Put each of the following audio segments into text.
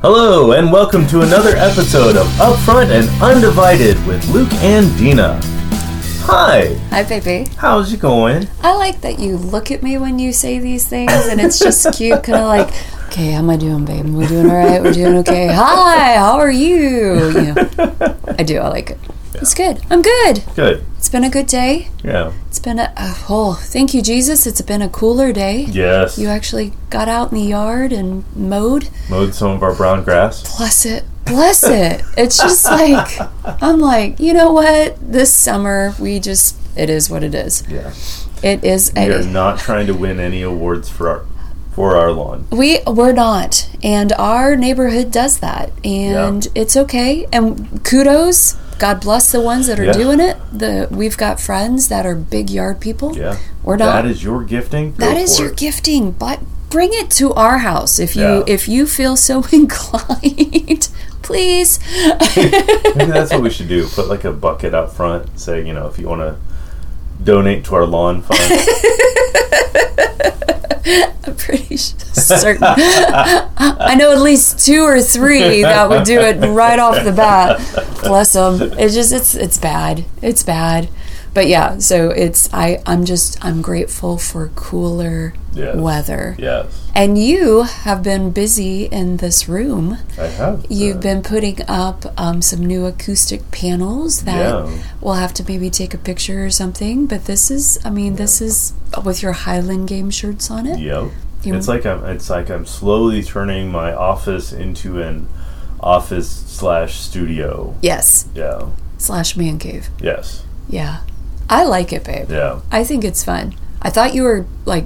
Hello, and welcome to another episode of Upfront and Undivided with Luke and Dina. Hi, Hi, baby. how's it going? I like that you look at me when you say these things, and it's just cute, kind of like, okay, how am I doing, babe? We're doing all right. We're doing okay. Hi, how are you? You know, I do. I like it. It's good. I'm good. Good. It's been a good day. Yeah. It's been a oh, oh, thank you, Jesus. It's been a cooler day. Yes. You actually got out in the yard and mowed. Mowed some of our brown grass. Bless it. Bless it. It's just like I'm like, you know what? This summer we just it is what it is. Yeah. It is We are not trying to win any awards for our for our lawn. we we're not. And our neighborhood does that. And Yeah. it's okay. And kudos. God bless the ones that are Yeah. doing it. The we've got friends that are big yard people. Yeah. We're not. That is your gifting. Go That is your it. gifting, but bring it to our house if you Yeah. if you feel so inclined. Please. Maybe that's what we should do. Put like a bucket up front. Say, you know, if you want to donate to our lawn fund. I'm pretty certain. I know at least two or three that would do it right off the bat. Bless them. It's just it's it's bad. It's bad. But yeah, so it's I I'm just I'm grateful for cooler Yes. weather. yes. And you have been busy in this room. I have. You've been putting up um, some new acoustic panels that Yeah. we'll have to maybe take a picture or something. But this is, I mean, this is with your Highland game shirts on it. Yep. You- It's like I'm. It's like I'm slowly turning my office into an office slash studio. Yes, Yeah. slash man cave. Yes. Yeah, I like it, babe. Yeah. I think it's fun. I thought you were like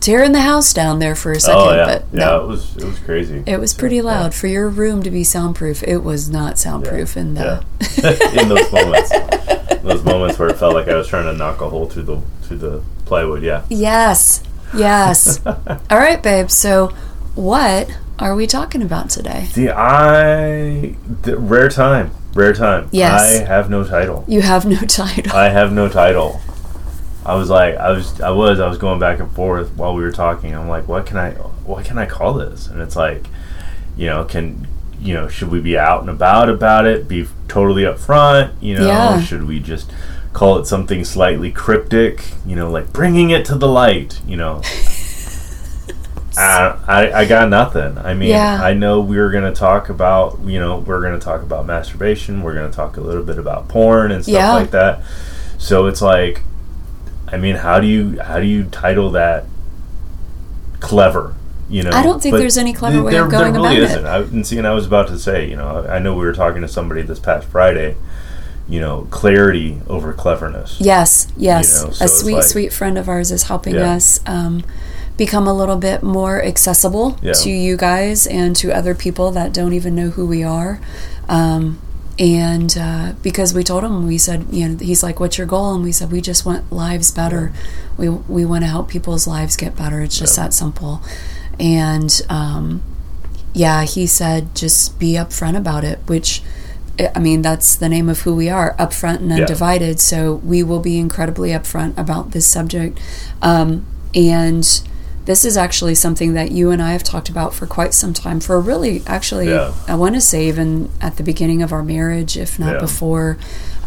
tearing the house down there for a second, oh yeah. but yeah. no. It was. It was crazy. It was pretty Yeah. loud for your room to be soundproof. It was not soundproof, and uh, Yeah. In those moments. those moments where it felt like I was trying to knock a hole through the through the plywood. Yeah. yes, yes. All right, babe. So, what are we talking about today? See, I the, rare time. Rare time. Yes. I have no title. You have no title. I have no title. I was like, I was, I was, I was going back and forth while we were talking. I'm like, what can I, what can I call this? And it's like, you know, can, you know, should we be out and about about it? Be totally upfront? You know, Yeah. should we just call it something slightly cryptic? You know, like bringing it to the light. You know. I, I, I got nothing. I mean, Yeah. I know we are going to talk about, you know, we're going to talk about masturbation. We're going to talk a little bit about porn and stuff Yeah. like that. So it's like, I mean, how do you how do you title that clever? You know, I don't think there's any clever way of going there really about it. isn't. I, and see, and I was about to say, you know, I, I know we were talking to somebody this past Friday. You know, clarity over cleverness. Yes, yes. You know, so a sweet, like- sweet friend of ours is helping Yeah. us um, become a little bit more accessible Yeah. to you guys and to other people that don't even know who we are. Um, and uh, because we told him, we said, you know, he's like, "What's your goal?" And we said, "We just want lives better. We we want to help people's lives get better. It's just Yeah. that simple." And um, yeah, he said, "Just be upfront about it," which. I mean, that's the name of who we are, upfront and Yeah. undivided. So we will be incredibly upfront about this subject. Um, and this is actually something that you and I have talked about for quite some time. For really, actually, Yeah. I want to say even at the beginning of our marriage, if not Yeah. before.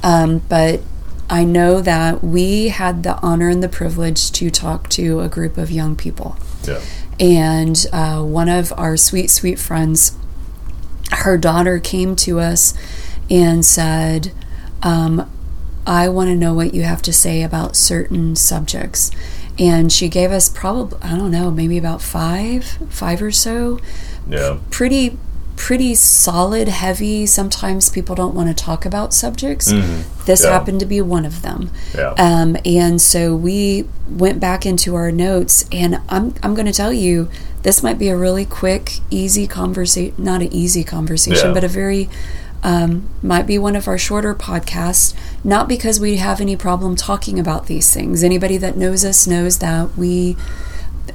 Um, but I know that we had the honor and the privilege to talk to a group of young people Yeah. and uh, one of our sweet, sweet friends, her daughter came to us and said, um, I want to know what you have to say about certain subjects. And she gave us probably, I don't know, maybe about five, five or so Yeah. pretty pretty solid heavy sometimes people don't want to talk about subjects this Yeah. happened to be one of them Yeah. um, and so we went back into our notes and i'm, I'm going to tell you this might be a really quick easy conversation not an easy conversation Yeah. but a very um, might be one of our shorter podcasts not because we have any problem talking about these things. Anybody that knows us knows that we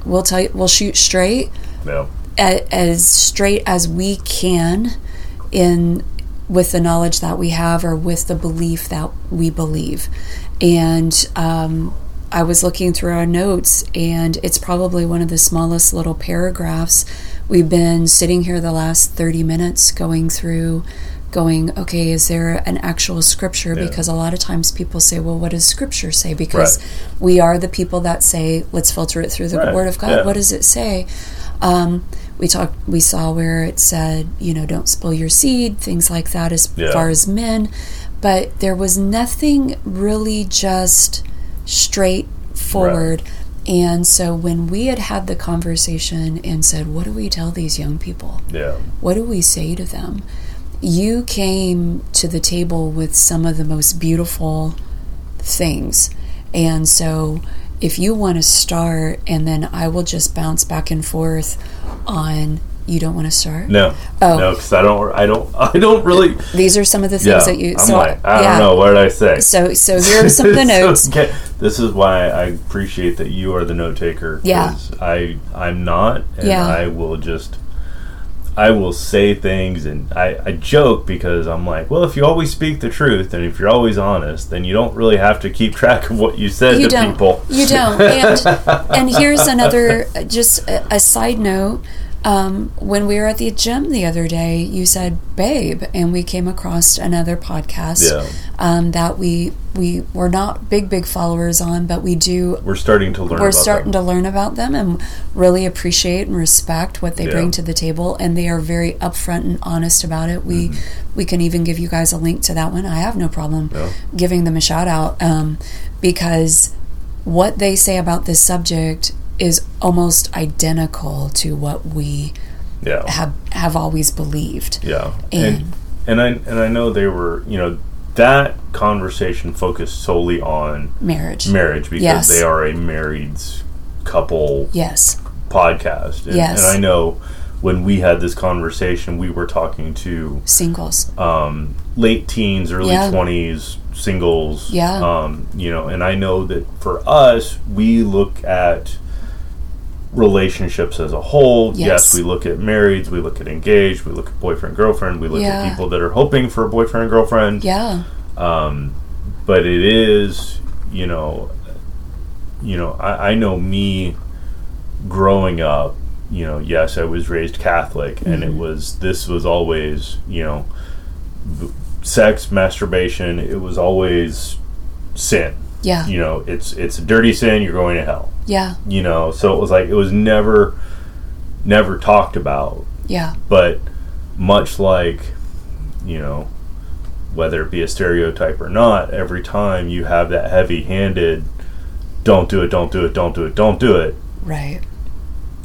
will tell you we'll shoot straight Yeah. as straight as we can in with the knowledge that we have or with the belief that we believe. And um, i was looking through our notes and it's probably one of the smallest little paragraphs. We've been sitting here the last 30 minutes going through going okay is there an actual scripture Yeah. because a lot of times people say well what does scripture say because Right. we are the people that say let's filter it through the Right. word of god Yeah. what does it say um, we talked we saw where it said you know don't spill your seed things like that as Yeah. far as men but there was nothing really just straightforward and so when we had had the conversation and said what do we tell these young people Yeah. what do we say to them you came to the table with some of the most beautiful things and so if you want to start and then i will just bounce back and forth on you don't want to start No. Oh. No, because I don't. I don't. I don't really. these are some of the things Yeah. that you I'm so like, I yeah. don't know. What did I say? so so here are some of the So, notes okay, This is why I appreciate that you are the note taker. Yeah. I I'm not, and Yeah. I will just. I will say things and I, I joke because I'm like, well, if you always speak the truth and if you're always honest, then you don't really have to keep track of what you said you to don't. people. you don't. And and here's another uh, just a, a side note um, when we were at the gym the other day you said babe and we came across another podcast Yeah. um, that we we were not big big followers on but we do We're starting to learn. we're about starting them. to learn about them and really appreciate and respect what they Yeah. bring to the table and they are very upfront and honest about it we Mm-hmm. we can even give you guys a link to that one i have no problem Yeah. giving them a shout out um, because what they say about this subject is almost identical to what we Yeah. have have always believed Yeah, And- and and I and I know they were you know that conversation focused solely on marriage marriage because Yes. they are a married couple yes podcast. And, Yes. and I know when we had this conversation, we were talking to singles um, late teens, early Yeah. twenties, singles. Yeah. Um, you know, and I know that for us, we look at relationships as a whole. Yes, Yes. we look at marrieds, we look at engaged, we look at boyfriend girlfriend, we look Yeah. at people that are hoping for a boyfriend girlfriend. yeah Um, but it is, you know, you know, I, I know me growing up. You know, yes, I was raised Catholic, and it was this was always, you know, v- sex, masturbation. It was always sin. Yeah. You know, it's it's a dirty sin. You're going to hell. yeah. You know, so it was like it was never, never talked about. Yeah. But much like you know whether it be a stereotype or not every time you have that heavy-handed don't do it don't do it don't do it don't do it. Right.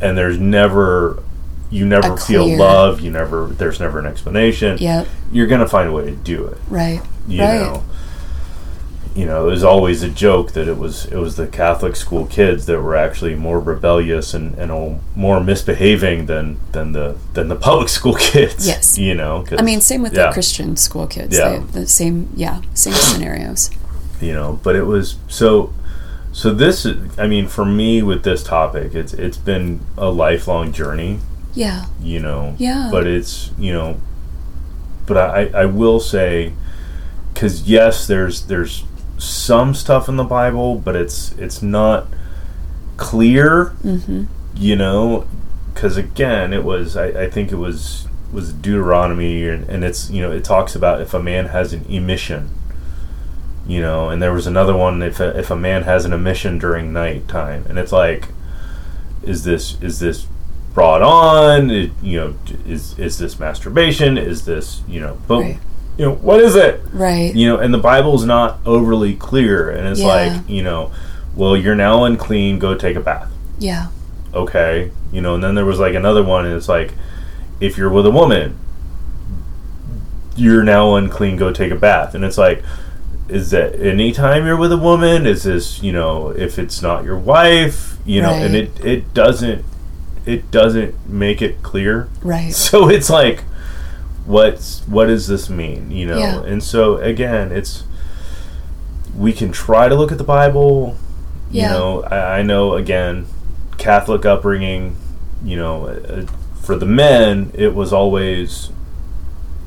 And there's never you never A feel clear- love you never there's never an explanation. Yep. You're gonna find a way to do it. Right. You right. know you know it was always a joke that it was it was the catholic school kids that were actually more rebellious and, and more misbehaving than than the than the public school kids Yes. you know I mean, same with yeah, the Christian school kids. Yeah. They, the same, yeah, same scenarios. you know but it was so so this i mean for me with this topic it's it's been a lifelong journey Yeah, you know Yeah. but it's you know but i i will say because yes there's there's some stuff in the bible but it's it's not clear mm-hmm. you know? Because again it was I, I think it was was deuteronomy and, and it's you know it talks about if a man has an emission you know? And there was another one if a, if a man has an emission during night time, and it's like is this is this brought on? It- you know is is this masturbation? Is this you know but Right. You know what is it? Right. you know and the bible's not overly clear and it's Yeah. like you know well you're now unclean go take a bath. Yeah, okay. You know and then there was like another one and it's like if you're with a woman you're now unclean go take a bath. And it's like is that anytime you're with a woman? Is this you know if it's not your wife? You know and it it doesn't it doesn't make it clear. Right. so it's like what's what does this mean you know Yeah. and so again it's we can try to look at the bible you know I, I know again catholic upbringing you know uh, for the men it was always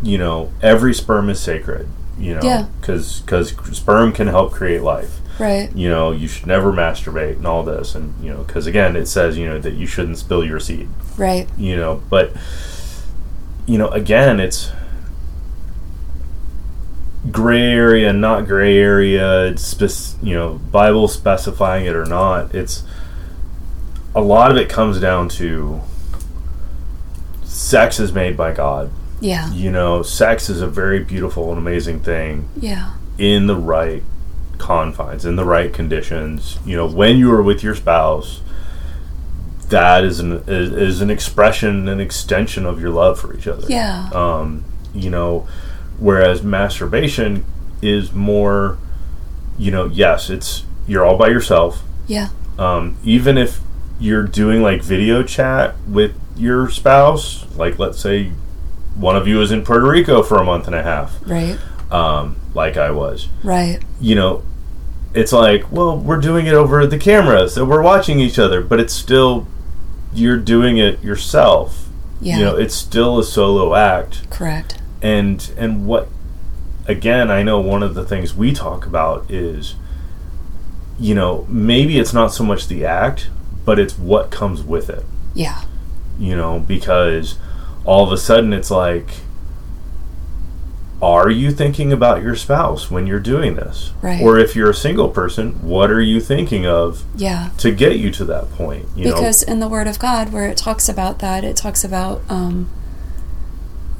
you know every sperm is sacred you know Yeah. because sperm can help create life Right. you know you should never masturbate and all this and you know because again it says you know that you shouldn't spill your seed Right. you know but you know again it's gray area not gray area it's spec- you know bible specifying it or not it's a lot of it comes down to sex is made by god Yeah. you know sex is a very beautiful and amazing thing Yeah. in the right confines, in the right conditions. You know, when you are with your spouse, that is an is, is an expression, an extension of your love for each other. Yeah. Um, you know, whereas masturbation is more, you know, yes, it's you're all by yourself. Yeah. Um, even if you're doing like video chat with your spouse, like let's say one of you is in Puerto Rico for a month and a half, Right. um, like I was Right. you know, it's like, well, we're doing it over the camera, so we're watching each other, but it's still you're doing it yourself. Yeah. You know, it's still a solo act. Correct. And and what again, I know one of the things we talk about is you know, maybe it's not so much the act, but it's what comes with it. Yeah. You know, because all of a sudden it's like are you thinking about your spouse when you're doing this? Right. Or if you're a single person, what are you thinking of Yeah. to get you to that point? You because in the Word of God, where it talks about that, it talks about um,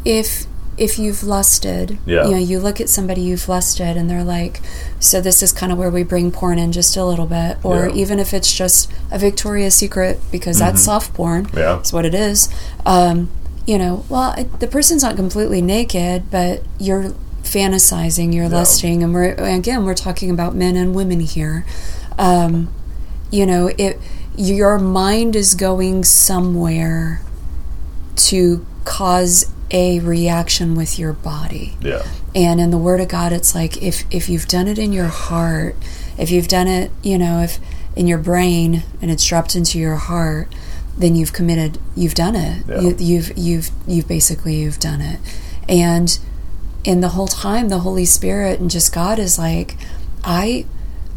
if if you've lusted, Yeah. you know, you look at somebody you've lusted, and they're like, so this is kind of where we bring porn in just a little bit, or Yeah. even if it's just a Victoria's Secret because that's soft porn, yeah, That's what it is. Um, you know, well, it, the person's not completely naked, but you're fantasizing, you're Yeah. lusting, and we're again we're talking about men and women here. Um, you know, it your mind is going somewhere to cause a reaction with your body. yeah, And in the Word of God, it's like if if you've done it in your heart, if you've done it, you know, if in your brain and it's dropped into your heart, then you've committed, you've done it. Yeah. You, you've you've you've basically you've done it. And in the whole time, the Holy Spirit and just God is like, I,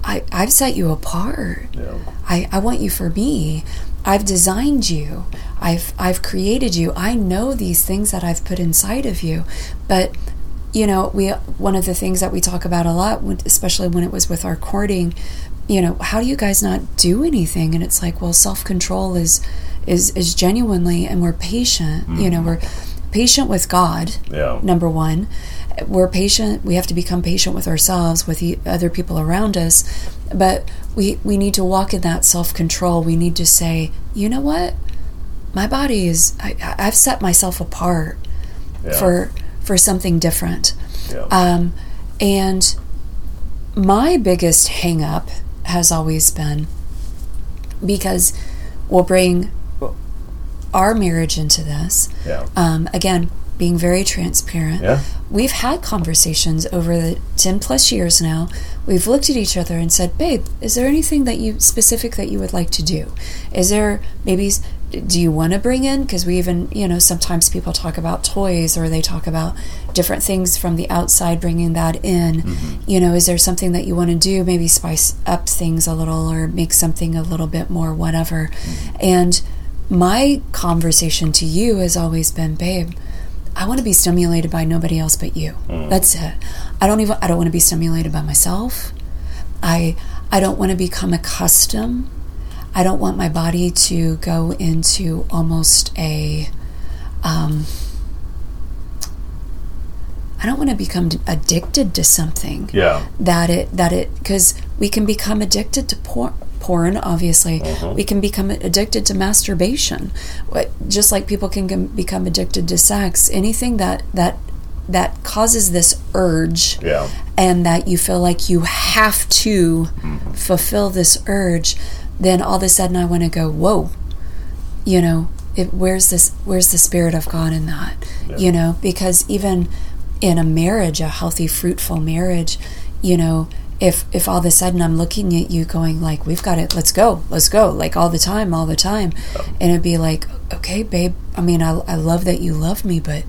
I I've set you apart. yeah, I, I want you for me. I've designed you. I've I've created you. I know these things that I've put inside of you. But you know, we one of the things that we talk about a lot, especially when it was with our courting, you know, how do you guys not do anything? And it's like, well, self control is is is genuinely, and we're patient. You know, we're patient with God yeah, number one. We're patient we have to become patient with ourselves with the other people around us but we we need to walk in that self-control. We need to say you know what? My body is I, I- i've set myself apart yeah, for for something different. Yeah, um, and my biggest hang up has always been because we'll bring our marriage into this yeah, um, again, being very transparent. yeah, We've had conversations over the 10 plus years now. We've looked at each other and said, Babe, is there anything that you specific that you would like to do? Is there maybe, do you want to bring in? Because we even, you know, sometimes people talk about toys or they talk about different things from the outside, bringing that in. You know, is there something that you want to do? Maybe spice up things a little or make something a little bit more, whatever. And my conversation to you has always been, babe, I want to be stimulated by nobody else but you. That's it. I don't even I don't want to be stimulated by myself. I I don't want to become accustomed. I don't want my body to go into almost a um I don't want to become addicted to something yeah, that it that it because we can become addicted to porn porn obviously uh-huh. we can become addicted to masturbation. What- just like people can com- become addicted to sex anything that that that causes this urge yeah, and that you feel like you have to mm-hmm. fulfill this urge then all of a sudden i want to go whoa you know it, where's this where's the spirit of god in that? You know because even in a marriage a healthy fruitful marriage you know if if all of a sudden i'm looking at you going like we've got it let's go let's go like all the time all the time and it'd be like okay babe i mean i, I love that you love me but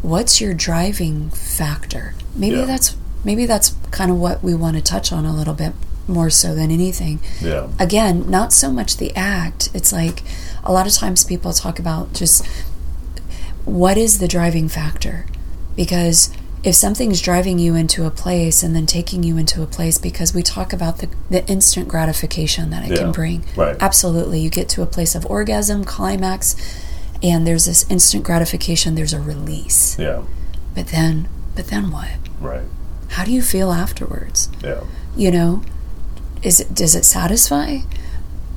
what's your driving factor maybe Yeah. that's maybe that's kind of what we want to touch on a little bit more so than anything. Yeah. Again, not so much the act. It's like a lot of times people talk about just what is the driving factor? Because if something's driving you into a place and then taking you into a place because we talk about the, the instant gratification that it Yeah, can bring right. absolutely you get to a place of orgasm climax and there's this instant gratification there's a release Yeah. but then but then what Right. how do you feel afterwards Yeah. you know is it does it satisfy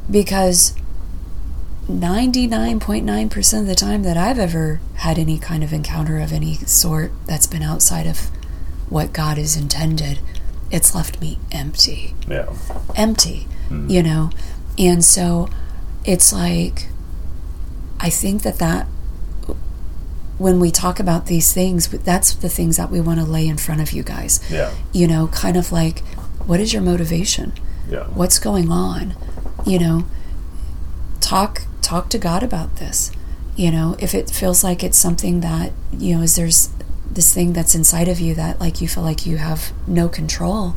because 99.9% of the time that I've ever had any kind of encounter of any sort that's been outside of what God has intended it's left me empty Yeah. empty hmm. you know and so it's like i think that that when we talk about these things that's the things that we want to lay in front of you guys Yeah. you know kind of like what is your motivation Yeah. what's going on you know talk talk to god about this. You know if it feels like it's something that you know is there's this thing that's inside of you that like you feel like you have no control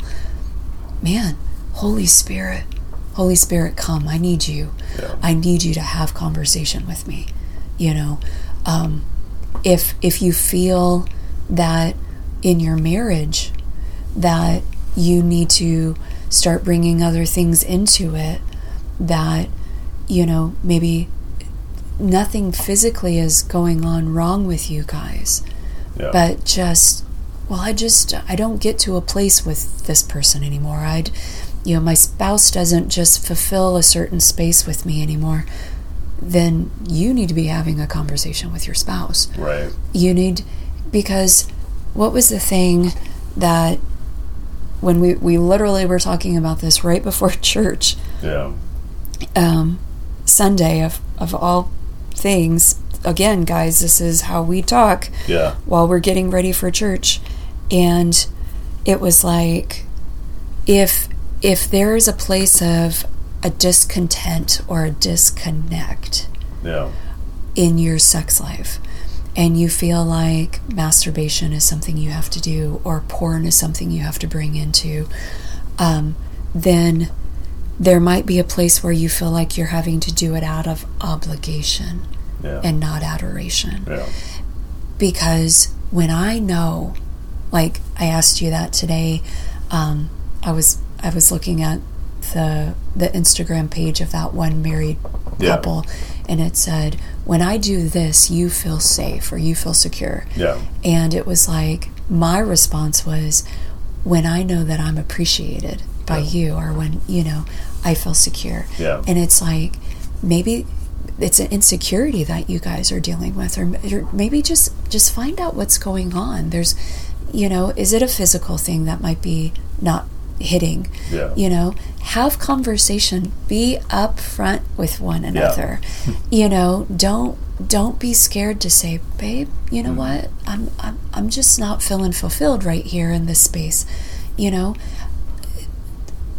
man holy spirit holy spirit come. I need you. Yeah. i need you to have conversation with me. You know um, if if you feel that in your marriage that you need to start bringing other things into it that you know maybe nothing physically is going on wrong with you guys Yeah. but just well i just i don't get to a place with this person anymore i'd you know my spouse doesn't just fulfill a certain space with me anymore then you need to be having a conversation with your spouse right. you need because what was the thing that when we we literally were talking about this right before church Yeah. um, Sunday of of all things. Again, guys, this is how we talk Yeah. while we're getting ready for church, and it was like if if there is a place of a discontent or a disconnect Yeah. in your sex life and you feel like masturbation is something you have to do or porn is something you have to bring into um, then there might be a place where you feel like you're having to do it out of obligation Yeah. and not adoration yeah. because when I know, like I asked you that today, um, I was I was looking at the the Instagram page of that one married Yeah. couple, and it said, "When I do this, you feel safe or you feel secure." Yeah. And it was like my response was, "When I know that I'm appreciated by Yeah. you, or when you know I feel secure." Yeah. And it's like maybe it's an insecurity that you guys are dealing with or, or maybe just just find out what's going on there's you know is it a physical thing that might be not hitting Yeah. you know have conversation be upfront with one another Yeah. you know don't don't be scared to say babe you know mm-hmm. what I'm, I'm i'm just not feeling fulfilled right here in this space you know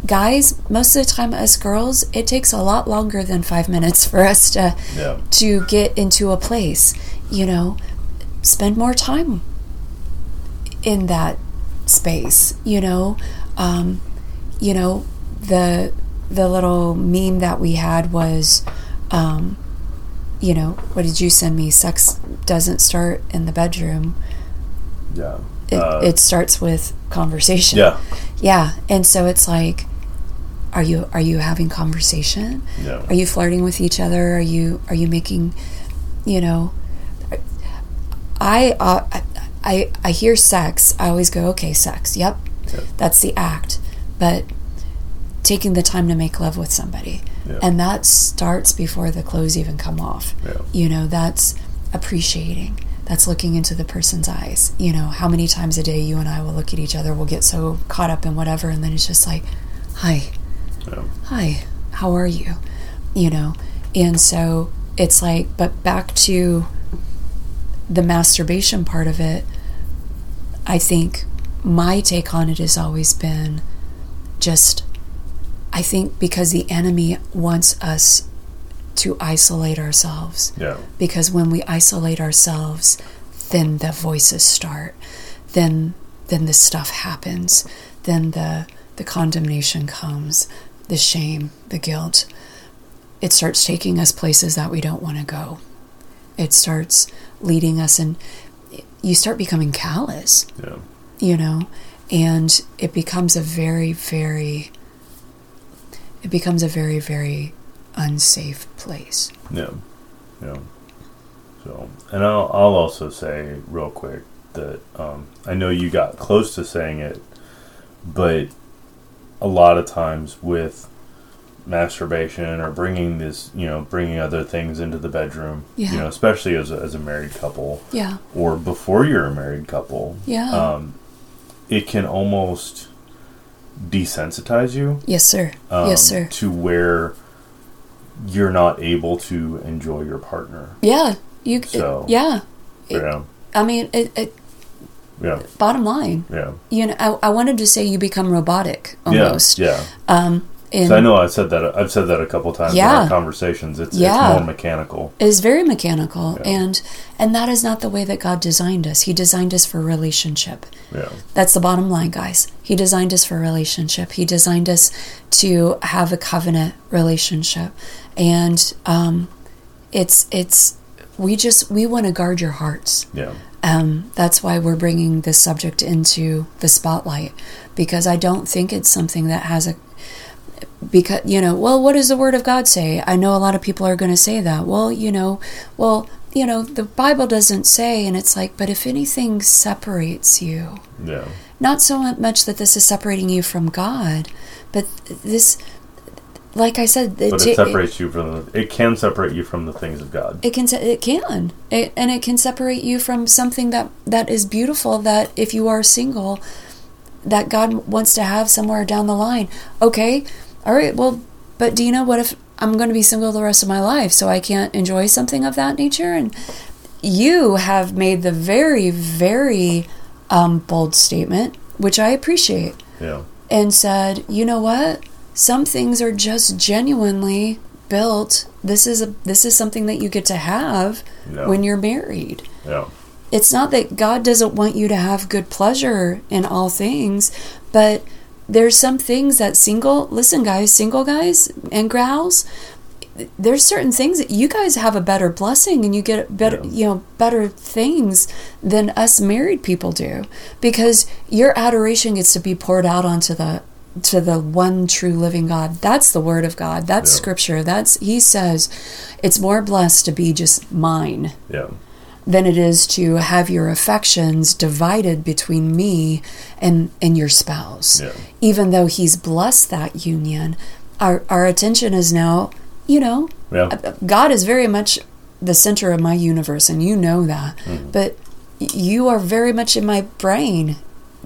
guys most of the time us girls it takes a lot longer than five minutes for us to Yeah. to get into a place you know spend more time in that space you know um, you know the the little meme that we had was um, you know what did you send me sex doesn't start in the bedroom Yeah. it, Uh, it starts with conversation yeah. yeah and so it's like are you are you having conversation? Yeah. are you flirting with each other? Are you are you making you know i uh, I- i i hear sex. I always go okay sex. Yep. Yeah. that's the act. But taking the time to make love with somebody. Yeah. and that starts before the clothes even come off. Yeah. you know that's appreciating. That's looking into the person's eyes. You know how many times a day you and i will look at each other we'll get so caught up in whatever and then it's just like hi Yeah. hi how are you you know and so it's like but back to the masturbation part of it i think my take on it has always been just i think because the enemy wants us to isolate ourselves Yeah. because when we isolate ourselves then the voices start then then the stuff happens then the the condemnation comes, the shame, the guilt. It starts taking us places that we don't want to go. It starts leading us, and you start becoming callous, Yeah. you know, and it becomes a very, very, it becomes a very, very unsafe place. Yeah. Yeah. So, and I'll, I'll also say real quick that um, I know you got close to saying it, but a lot of times with masturbation or bringing this, you know, bringing other things into the bedroom, Yeah. you know, especially as a, as a married couple Yeah, or before you're a married couple, yeah. um, it can almost desensitize you yes, sir. um, yes, sir. to where you're not able to enjoy your partner. Yeah, you. So- yeah, It- yeah, I mean, it, it, yeah, bottom line, yeah, you know, I, I wanted to say you become robotic almost. yeah. Um, and So I know I said that. I've said that a couple times in our conversations. It's, Yeah. it's more mechanical. it is very mechanical, Yeah. and and that is not the way that God designed us. He designed us for relationship. Yeah, That's the bottom line, guys. He designed us for relationship. He designed us to have a covenant relationship, and um, it's it's we just we want to guard your hearts. yeah, Um, that's why we're bringing this subject into the spotlight because I don't think it's something that has a because you know well what does the word of god say? I know a lot of people are going to say that. Well you know well you know the bible doesn't say and it's like but if anything separates you yeah, not so much that this is separating you from god but this like i said but it separates you from. The, it can separate you from the things of God. it can it can it, and it can separate you from something that that is beautiful that if you are single that god wants to have somewhere down the line okay all right well but dina what if i'm going to be single the rest of my life so i can't enjoy something of that nature and you have made the very very um, bold statement which i appreciate Yeah, and said, "You know what? Some things are just genuinely built. This is a this is something that you get to have Yeah. when you're married. yeah, It's not that God doesn't want you to have good pleasure in all things, but there's some things that single listen guys, single guys and gals, there's certain things that you guys have a better blessing and you get better Yeah. you know better things than us married people do because your adoration gets to be poured out onto the to the one true living God. That's the word of God. That's Yeah. scripture. That's he says it's more blessed to be just mine yeah, than it is to have your affections divided between me and and your spouse. Yeah. Even though he's blessed that union, our our attention is now, you know, yeah, uh, God is very much the center of my universe and you know that. Mm-hmm. But you are very much in my brain.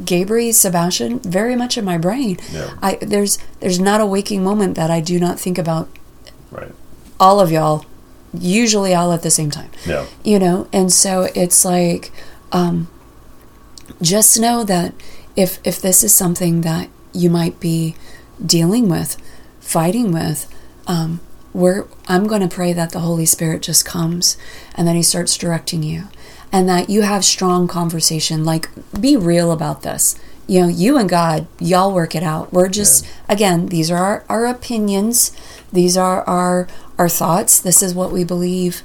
Gabriel, Sebastian, very much in my brain. Yeah. I there's there's not a waking moment that I do not think about right. all of y'all, usually all at the same time Yeah, you know and so it's like um, just know that if if this is something that you might be dealing with fighting with um, we're i'm going to pray that the holy spirit just comes and then he starts directing you and that you have strong conversation. Like be real about this. You know you and god y'all work it out. We're just again these are our, our opinions. These are our our thoughts. This is what we believe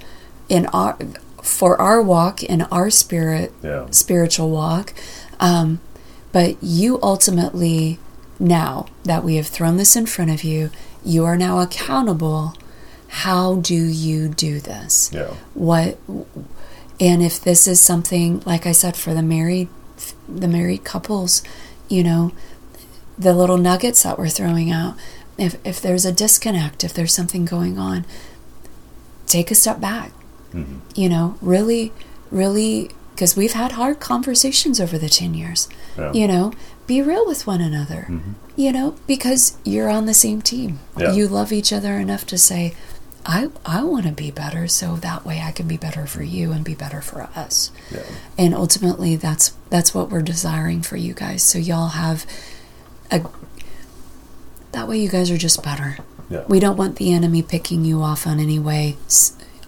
in our for our walk in our spirit yeah, spiritual walk. Um, but you ultimately now that we have thrown this in front of you you are now accountable. How do you do this? Yeah, what and if this is something like i said for the married the married couples you know the little nuggets that we're throwing out if if there's a disconnect if there's something going on take a step back. Hmm you know really really because we've had hard conversations over the 10 years. Yeah, you know be real with one another. Mhm. you know because you're on the same team. Yeah. you love each other enough to say i i want to be better so that way i can be better for you and be better for us yeah, and ultimately that's that's what we're desiring for you guys so y'all have a that way you guys are just better yeah. we don't want the enemy picking you off on any way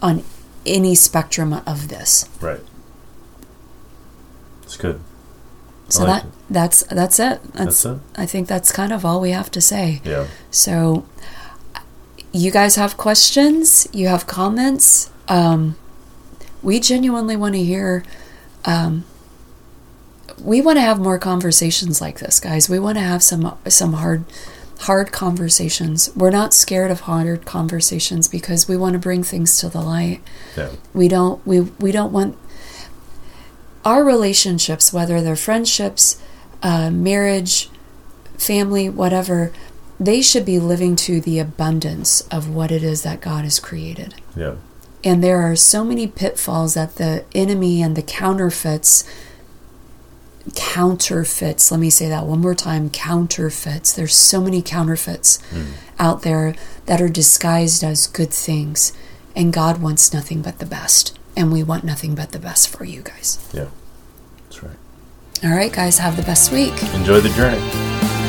on any spectrum of this Right. It's good. So like that it. that's that's it. That's it. I think that's kind of all we have to say. Yeah. So, you guys have questions? You have comments? Um, we genuinely want to hear. Um, we want to have more conversations like this, guys. We want to have some some hard hard conversations. We're not scared of hard conversations because we want to bring things to the light. Yeah. We don't we we don't want our relationships, whether they're friendships, uh, marriage, family, whatever, they should be living to the abundance of what it is that God has created. Yeah. And there are so many pitfalls that the enemy and the counterfeits, counterfeits, let me say that one more time counterfeits. There's so many counterfeits hmm. out there that are disguised as good things. And God wants nothing but the best. And we want nothing but the best for you guys. Yeah. That's right. All right, guys, have the best week. Enjoy the journey.